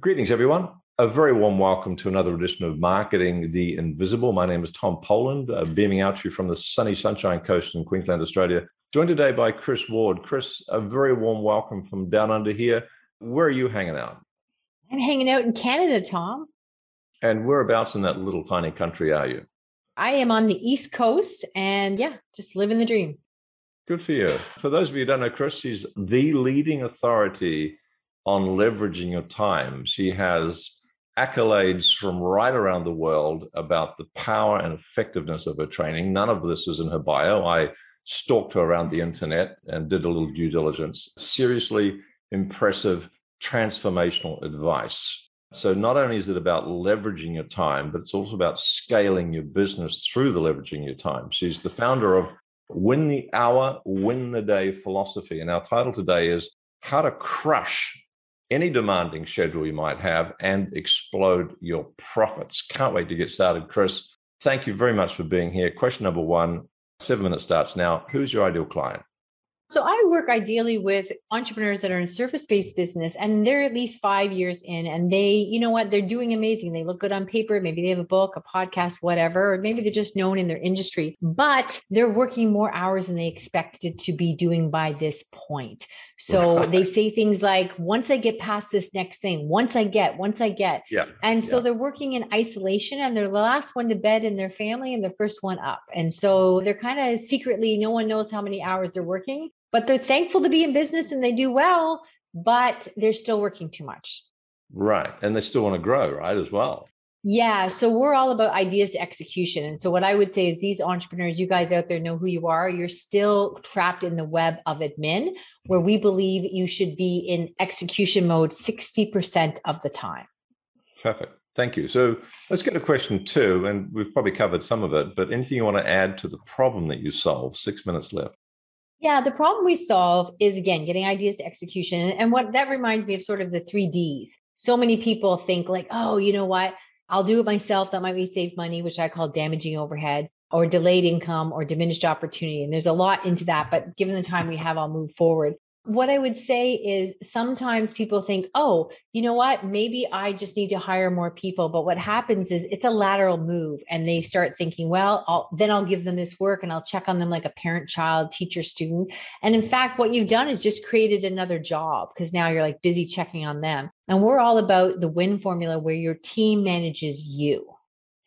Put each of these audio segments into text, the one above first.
Greetings, everyone. A very warm welcome to another edition of Marketing the Invisible. My name is Tom Poland, uh, beaming out to you from the sunny Sunshine Coast in Queensland, Australia. Joined today by Kris Ward. Kris, a very warm welcome from down under here. Where are you hanging out? I'm hanging out in Canada, Tom. And whereabouts in that little tiny country are you? I am on the East Coast and yeah, just living the dream. Good for you. For those of you who don't know Kris, she's the leading authority on leveraging your time. She has accolades from right around the world about the power and effectiveness of her training. None of this is in her bio. I stalked her around the internet and did a little due diligence. Seriously impressive, transformational advice. So, not only is it about leveraging your time, but it's also about scaling your business through the leveraging your time. She's the founder of Win the Hour, Win the Day philosophy. And our title today is How to Crush any demanding schedule you might have and explode your profits. Can't wait to get started, Kris. Thank you very much for being here. Question number one seven minutes starts now. Who's your ideal client? So I work ideally with entrepreneurs that are in service-based business and they're at least five years in and they, you know what, they're doing amazing. They look good on paper. Maybe they have a book, a podcast, whatever, or maybe they're just known in their industry, but they're working more hours than they expected to be doing by this point. So they say things like, once I get past this next thing, once I get, once I get. Yeah. And so yeah. they're working in isolation and they're the last one to bed in their family and the first one up. And so they're kind of secretly, no one knows how many hours they're working but they're thankful to be in business and they do well, but they're still working too much. Right. And they still want to grow, right, as well. Yeah. So we're all about ideas to execution. And so what I would say is these entrepreneurs, you guys out there know who you are. You're still trapped in the web of admin, where we believe you should be in execution mode 60% of the time. Perfect. Thank you. So let's get to question two. And we've probably covered some of it, but anything you want to add to the problem that you solve? Six minutes left. Yeah, the problem we solve is again getting ideas to execution. And what that reminds me of sort of the three D's. So many people think like, oh, you know what? I'll do it myself. That might be save money, which I call damaging overhead or delayed income or diminished opportunity. And there's a lot into that. But given the time we have, I'll move forward what I would say is sometimes people think, oh, you know what? Maybe I just need to hire more people. But what happens is it's a lateral move and they start thinking, well, I'll, then I'll give them this work and I'll check on them like a parent, child, teacher, student. And in fact, what you've done is just created another job because now you're like busy checking on them. And we're all about the win formula where your team manages you.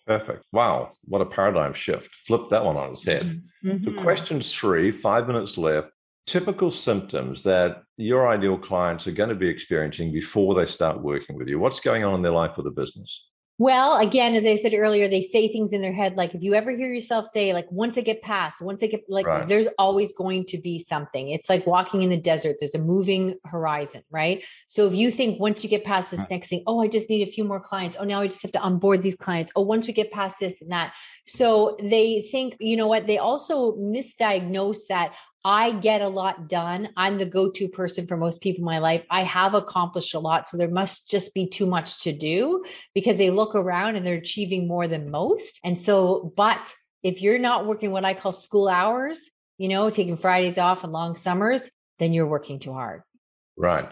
Perfect. Wow. What a paradigm shift. Flip that one on its head. Mm-hmm. The question's three, five minutes left typical symptoms that your ideal clients are going to be experiencing before they start working with you? What's going on in their life with the business? Well, again, as I said earlier, they say things in their head like if you ever hear yourself say, like, once I get past, once I get like, right. there's always going to be something. It's like walking in the desert, there's a moving horizon, right? So if you think once you get past this mm. next thing, oh, I just need a few more clients. Oh, now I just have to onboard these clients. Oh, once we get past this and that. So they think, you know what? They also misdiagnose that I get a lot done. I'm the go to person for most people in my life. I have accomplished a lot. So there must just be too much to do because they look around and they're achieving more than most. And so, but if you're not working what I call school hours, you know, taking Fridays off and long summers, then you're working too hard. Right.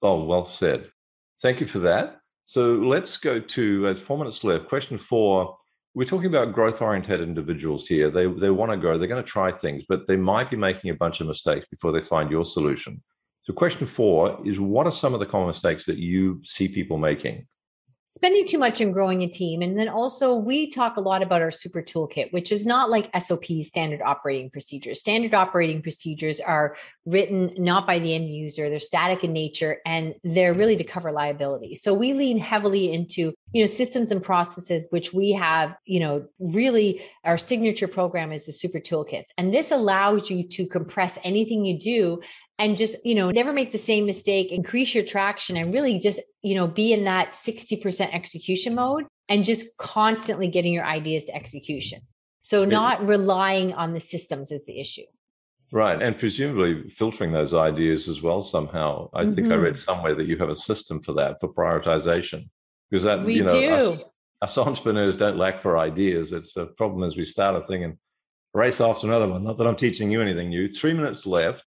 Oh, well said. Thank you for that. So let's go to uh, four minutes left. Question four we're talking about growth oriented individuals here. They, they want to grow, they're going to try things, but they might be making a bunch of mistakes before they find your solution. So, question four is what are some of the common mistakes that you see people making? spending too much in growing a team. And then also, we talk a lot about our super toolkit, which is not like SOP standard operating procedures. Standard operating procedures are written not by the end user, they're static in nature and they're mm-hmm. really to cover liability. So we lean heavily into, you know, systems and processes, which we have, you know, really our signature program is the super toolkits. And this allows you to compress anything you do and just, you know, never make the same mistake, increase your traction and really just, you know, be in that 60% execution mode and just constantly getting your ideas to execution. So not relying on the systems is the issue. Right. And presumably filtering those ideas as well somehow. I mm-hmm. think I read mm-hmm. somewhere that you have a system for that, for prioritization. Because that, we you know, do. Us, us entrepreneurs don't lack for ideas. It's a problem as we start a thing and race after another one. Not that I'm teaching you anything new. Three minutes left.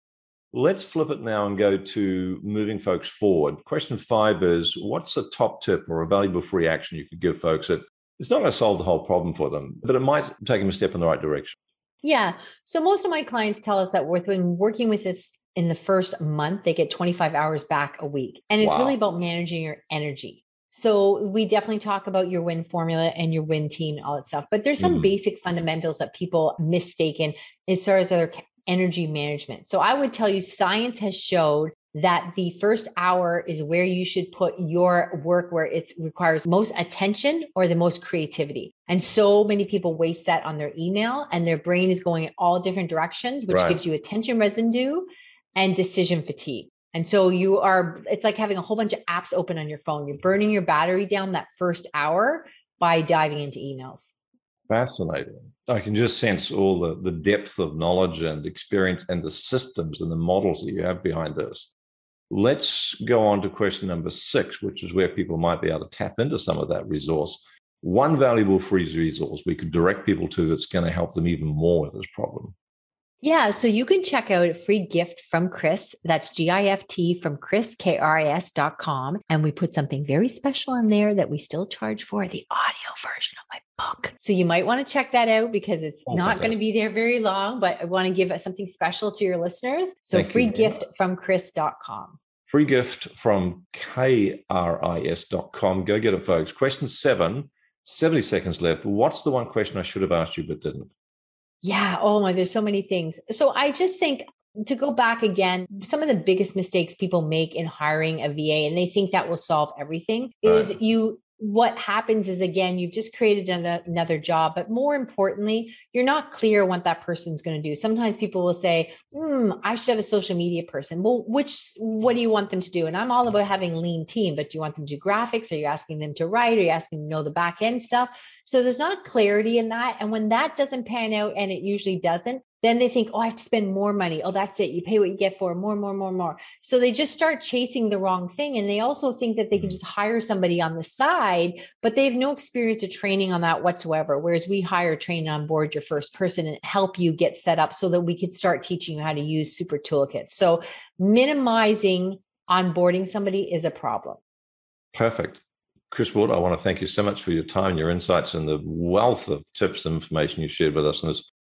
Let's flip it now and go to moving folks forward. Question five is What's a top tip or a valuable free action you could give folks that it's not going to solve the whole problem for them, but it might take them a step in the right direction? Yeah. So most of my clients tell us that when working with this in the first month, they get 25 hours back a week. And it's wow. really about managing your energy. So we definitely talk about your win formula and your win team and all that stuff. But there's some mm basic fundamentals that people mistaken as far as their energy management. So I would tell you science has showed that the first hour is where you should put your work where it requires most attention or the most creativity. And so many people waste that on their email and their brain is going in all different directions, which right. gives you attention residue and decision fatigue. And so you are, it's like having a whole bunch of apps open on your phone. You're burning your battery down that first hour by diving into emails. Fascinating. I can just sense all the, the depth of knowledge and experience and the systems and the models that you have behind this. Let's go on to question number six, which is where people might be able to tap into some of that resource. One valuable free resource we could direct people to that's going to help them even more with this problem. Yeah, so you can check out a free gift from Kris. That's G I F T from Kris, K R I S dot com. And we put something very special in there that we still charge for the audio version of my book. So you might want to check that out because it's oh, not going to be there very long, but I want to give something special to your listeners. So Thank free you. gift from Kris dot com. Free gift from K-R-I-S dot com. Go get it, folks. Question seven, 70 seconds left. What's the one question I should have asked you but didn't? Yeah. Oh my, there's so many things. So I just think to go back again, some of the biggest mistakes people make in hiring a VA, and they think that will solve everything, is right. you what happens is again you've just created another, job but more importantly you're not clear what that person's going to do. Sometimes people will say hmm, i should have a social media person. Well which what do you want them to do? And i'm all about having lean team but do you want them to do graphics? Are you asking them to write? Are you asking them to know the back end stuff? So there's not clarity in that and when that doesn't pan out and it usually doesn't then they think, oh, I have to spend more money. Oh, that's it. You pay what you get for more, more, more, more. So they just start chasing the wrong thing. And they also think that they can mm-hmm. just hire somebody on the side, but they have no experience of training on that whatsoever. Whereas we hire, train on board your first person and help you get set up so that we could start teaching you how to use super toolkits. So minimizing onboarding somebody is a problem. Perfect. Kris Wood, I want to thank you so much for your time, your insights, and the wealth of tips and information you shared with us in this